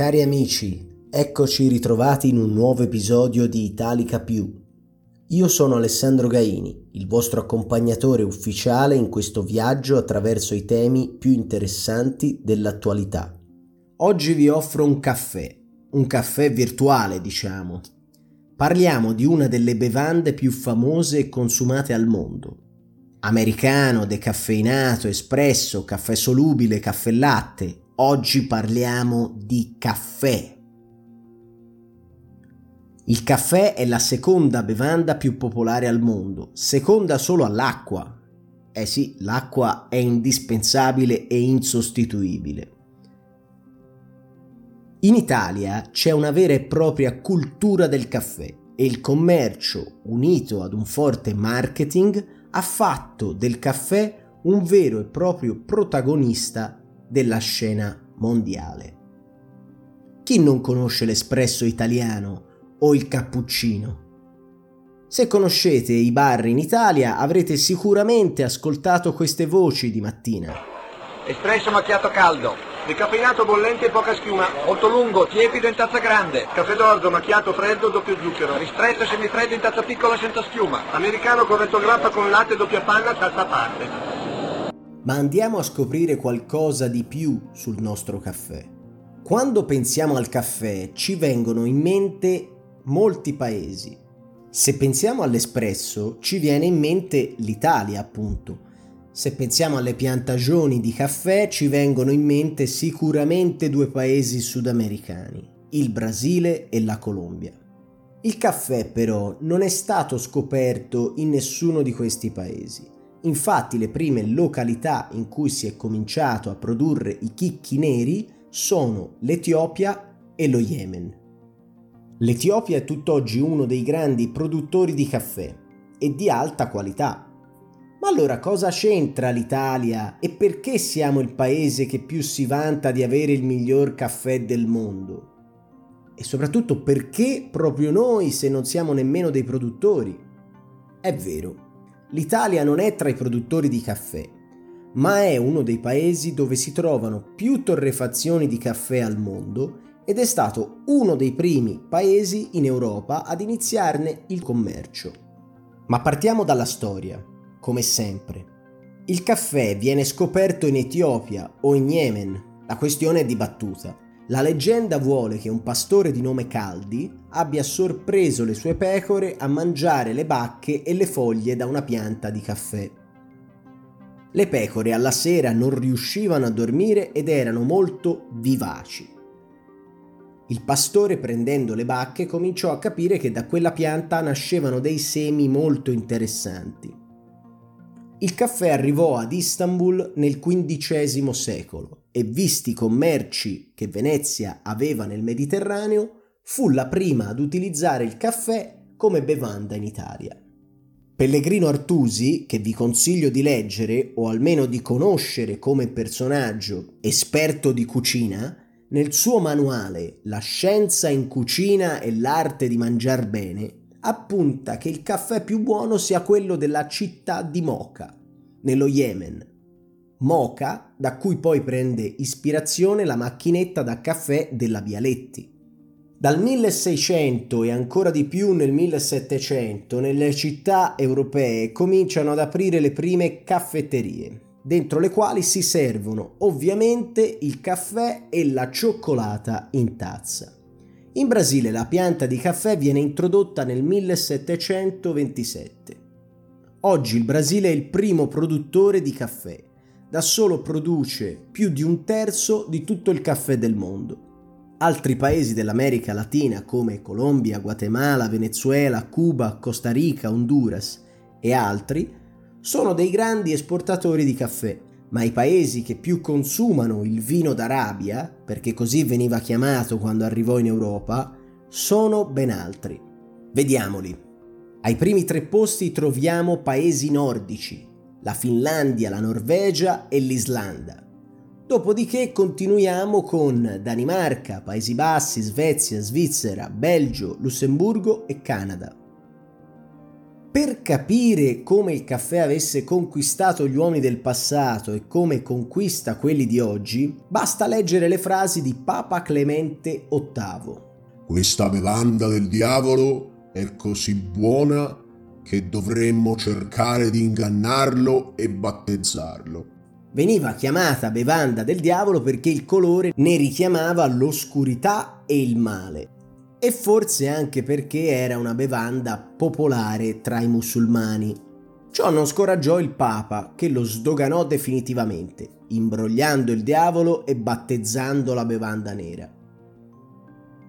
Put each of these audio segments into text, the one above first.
Cari amici, eccoci ritrovati in un nuovo episodio di Italica Più. Io sono Alessandro Gaini, il vostro accompagnatore ufficiale in questo viaggio attraverso i temi più interessanti dell'attualità. Oggi vi offro un caffè, un caffè virtuale diciamo. Parliamo di una delle bevande più famose e consumate al mondo. Americano, decaffeinato, espresso, caffè solubile, caffè latte, Oggi parliamo di caffè. Il caffè è la seconda bevanda più popolare al mondo, seconda solo all'acqua. Eh sì, l'acqua è indispensabile e insostituibile. In Italia c'è una vera e propria cultura del caffè e il commercio, unito ad un forte marketing, ha fatto del caffè un vero e proprio protagonista della scena mondiale. Chi non conosce l'espresso italiano o il cappuccino? Se conoscete i bar in Italia avrete sicuramente ascoltato queste voci di mattina. Espresso macchiato caldo, decaffeinato bollente e poca schiuma, molto lungo, tiepido in tazza grande, caffè d'orzo macchiato freddo doppio zucchero, ristretto semifreddo in tazza piccola senza schiuma, americano corretto grappa con latte doppia panna tazza a parte. Ma andiamo a scoprire qualcosa di più sul nostro caffè. Quando pensiamo al caffè ci vengono in mente molti paesi. Se pensiamo all'espresso ci viene in mente l'Italia, appunto. Se pensiamo alle piantagioni di caffè ci vengono in mente sicuramente due paesi sudamericani, il Brasile e la Colombia. Il caffè però non è stato scoperto in nessuno di questi paesi. Infatti le prime località in cui si è cominciato a produrre i chicchi neri sono l'Etiopia e lo Yemen. L'Etiopia è tutt'oggi uno dei grandi produttori di caffè e di alta qualità. Ma allora cosa c'entra l'Italia e perché siamo il paese che più si vanta di avere il miglior caffè del mondo? E soprattutto perché proprio noi se non siamo nemmeno dei produttori? È vero, l'Italia non è tra i produttori di caffè, ma è uno dei paesi dove si trovano più torrefazioni di caffè al mondo ed è stato uno dei primi paesi in Europa ad iniziarne il commercio. Ma partiamo dalla storia, come sempre. Il caffè viene scoperto in Etiopia o in Yemen, la questione è dibattuta. La leggenda vuole che un pastore di nome Caldi abbia sorpreso le sue pecore a mangiare le bacche e le foglie da una pianta di caffè. Le pecore alla sera non riuscivano a dormire ed erano molto vivaci. Il pastore prendendo le bacche cominciò a capire che da quella pianta nascevano dei semi molto interessanti. Il caffè arrivò ad Istanbul nel XV secolo e visti i commerci che Venezia aveva nel Mediterraneo, fu la prima ad utilizzare il caffè come bevanda in Italia. Pellegrino Artusi, che vi consiglio di leggere o almeno di conoscere come personaggio esperto di cucina, nel suo manuale La scienza in cucina e l'arte di mangiar bene, appunta che il caffè più buono sia quello della città di Mocha, nello Yemen, Moca, da cui poi prende ispirazione la macchinetta da caffè della Vialetti. Dal 1600 e ancora di più nel 1700 nelle città europee cominciano ad aprire le prime caffetterie, dentro le quali si servono ovviamente il caffè e la cioccolata in tazza. In Brasile la pianta di caffè viene introdotta nel 1727. Oggi il Brasile è il primo produttore di caffè da solo produce più di un terzo di tutto il caffè del mondo. Altri paesi dell'America Latina come Colombia, Guatemala, Venezuela, Cuba, Costa Rica, Honduras e altri sono dei grandi esportatori di caffè, ma i paesi che più consumano il vino d'Arabia, perché così veniva chiamato quando arrivò in Europa, sono ben altri. Vediamoli. Ai primi tre posti troviamo paesi nordici, la Finlandia, la Norvegia e l'Islanda. Dopodiché continuiamo con Danimarca, Paesi Bassi, Svezia, Svizzera, Belgio, Lussemburgo e Canada. Per capire come il caffè avesse conquistato gli uomini del passato e come conquista quelli di oggi, basta leggere le frasi di Papa Clemente VIII. Questa bevanda del diavolo è così buona che dovremmo cercare di ingannarlo e battezzarlo. Veniva chiamata bevanda del diavolo perché il colore ne richiamava l'oscurità e il male e forse anche perché era una bevanda popolare tra i musulmani. Ciò non scoraggiò il Papa, che lo sdoganò definitivamente, imbrogliando il diavolo e battezzando la bevanda nera.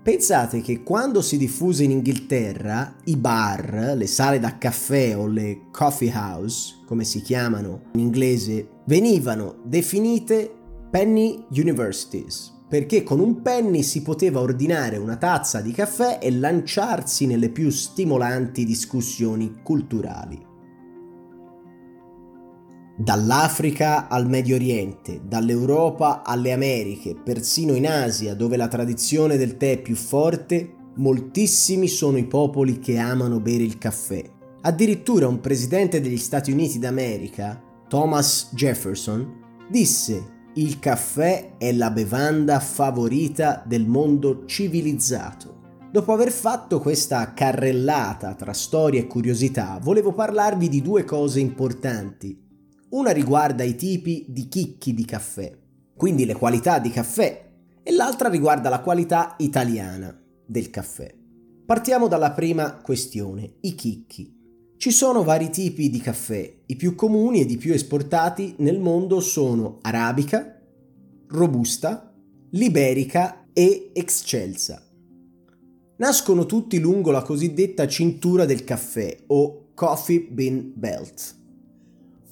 Pensate che quando si diffuse in Inghilterra, i bar, le sale da caffè o le coffee house, come si chiamano in inglese, venivano definite penny universities perché con un penny si poteva ordinare una tazza di caffè e lanciarsi nelle più stimolanti discussioni culturali. Dall'Africa al Medio Oriente, dall'Europa alle Americhe, persino in Asia, dove la tradizione del tè è più forte, moltissimi sono i popoli che amano bere il caffè. Addirittura un presidente degli Stati Uniti d'America, Thomas Jefferson, disse il caffè è la bevanda favorita del mondo civilizzato. Dopo aver fatto questa carrellata tra storia e curiosità, volevo parlarvi di due cose importanti. Una riguarda i tipi di chicchi di caffè, quindi le qualità di caffè, e l'altra riguarda la qualità italiana del caffè. Partiamo dalla prima questione, i chicchi. Ci sono vari tipi di caffè, i più comuni ed i più esportati nel mondo sono arabica, robusta, liberica e excelsa. Nascono tutti lungo la cosiddetta cintura del caffè o Coffee Bean Belt,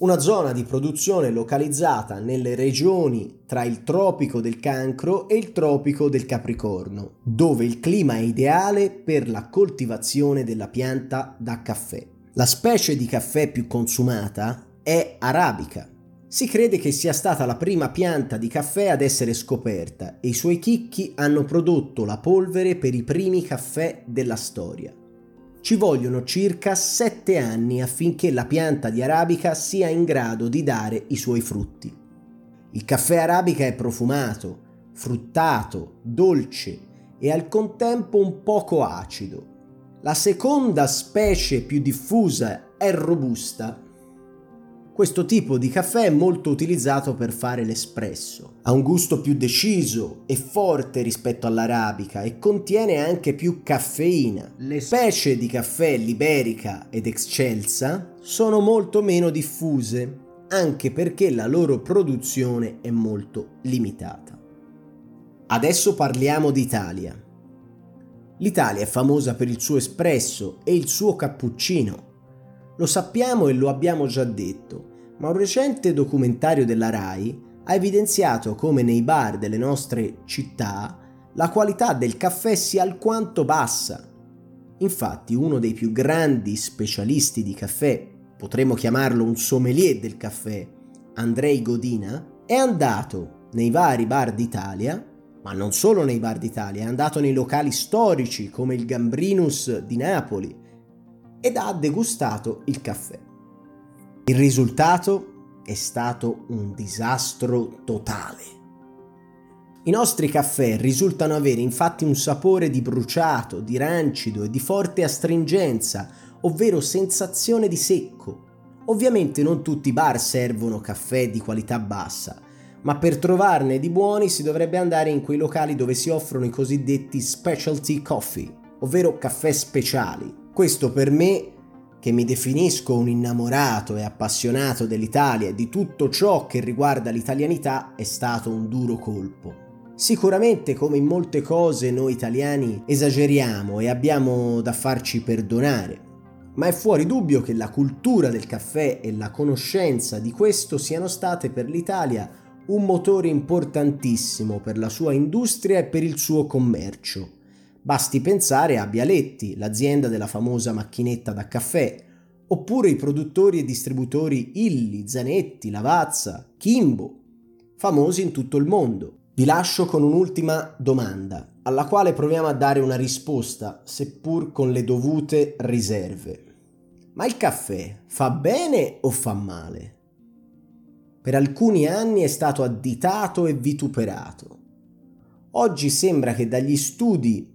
una zona di produzione localizzata nelle regioni tra il tropico del cancro e il tropico del capricorno, dove il clima è ideale per la coltivazione della pianta da caffè. La specie di caffè più consumata è arabica. Si crede che sia stata la prima pianta di caffè ad essere scoperta e i suoi chicchi hanno prodotto la polvere per i primi caffè della storia. Ci vogliono circa 7 anni affinché la pianta di arabica sia in grado di dare i suoi frutti. Il caffè arabica è profumato, fruttato, dolce e al contempo un poco acido. La seconda specie più diffusa è robusta. Questo tipo di caffè è molto utilizzato per fare l'espresso. Ha un gusto più deciso e forte rispetto all'arabica e contiene anche più caffeina. Le specie di caffè liberica ed excelsa sono molto meno diffuse, anche perché la loro produzione è molto limitata. Adesso parliamo d'Italia. L'Italia è famosa per il suo espresso e il suo cappuccino. Lo sappiamo e lo abbiamo già detto, ma un recente documentario della RAI ha evidenziato come nei bar delle nostre città la qualità del caffè sia alquanto bassa. Infatti uno dei più grandi specialisti di caffè, potremmo chiamarlo un sommelier del caffè, Andrei Godina, è andato nei vari bar d'Italia ma non solo nei bar d'Italia, è andato nei locali storici come il Gambrinus di Napoli ed ha degustato il caffè. Il risultato è stato un disastro totale. I nostri caffè risultano avere infatti un sapore di bruciato, di rancido e di forte astringenza, ovvero sensazione di secco. Ovviamente non tutti i bar servono caffè di qualità bassa, ma per trovarne di buoni si dovrebbe andare in quei locali dove si offrono i cosiddetti specialty coffee, ovvero caffè speciali. Questo per me, che mi definisco un innamorato e appassionato dell'Italia e di tutto ciò che riguarda l'italianità, è stato un duro colpo. Sicuramente come in molte cose noi italiani esageriamo e abbiamo da farci perdonare, ma è fuori dubbio che la cultura del caffè e la conoscenza di questo siano state per l'Italia un motore importantissimo per la sua industria e per il suo commercio. Basti pensare a Bialetti, l'azienda della famosa macchinetta da caffè, oppure i produttori e distributori Illi, Zanetti, Lavazza, Kimbo, famosi in tutto il mondo. Vi lascio con un'ultima domanda, alla quale proviamo a dare una risposta, seppur con le dovute riserve. Ma il caffè fa bene o fa male? Per alcuni anni è stato additato e vituperato. Oggi sembra che dagli studi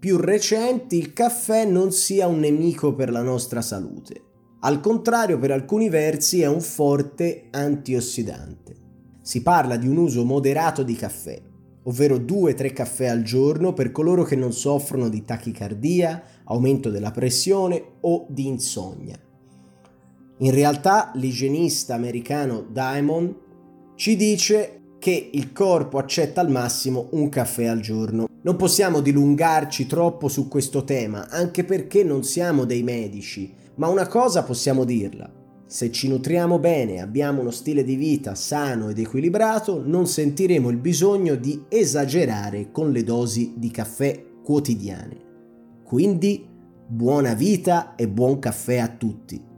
più recenti il caffè non sia un nemico per la nostra salute. Al contrario, per alcuni versi è un forte antiossidante. Si parla di un uso moderato di caffè, ovvero 2-3 caffè al giorno per coloro che non soffrono di tachicardia, aumento della pressione o di insonnia. In realtà l'igienista americano Diamond ci dice che il corpo accetta al massimo un caffè al giorno. Non possiamo dilungarci troppo su questo tema, anche perché non siamo dei medici, ma una cosa possiamo dirla. Se ci nutriamo bene, abbiamo uno stile di vita sano ed equilibrato, non sentiremo il bisogno di esagerare con le dosi di caffè quotidiane. Quindi buona vita e buon caffè a tutti.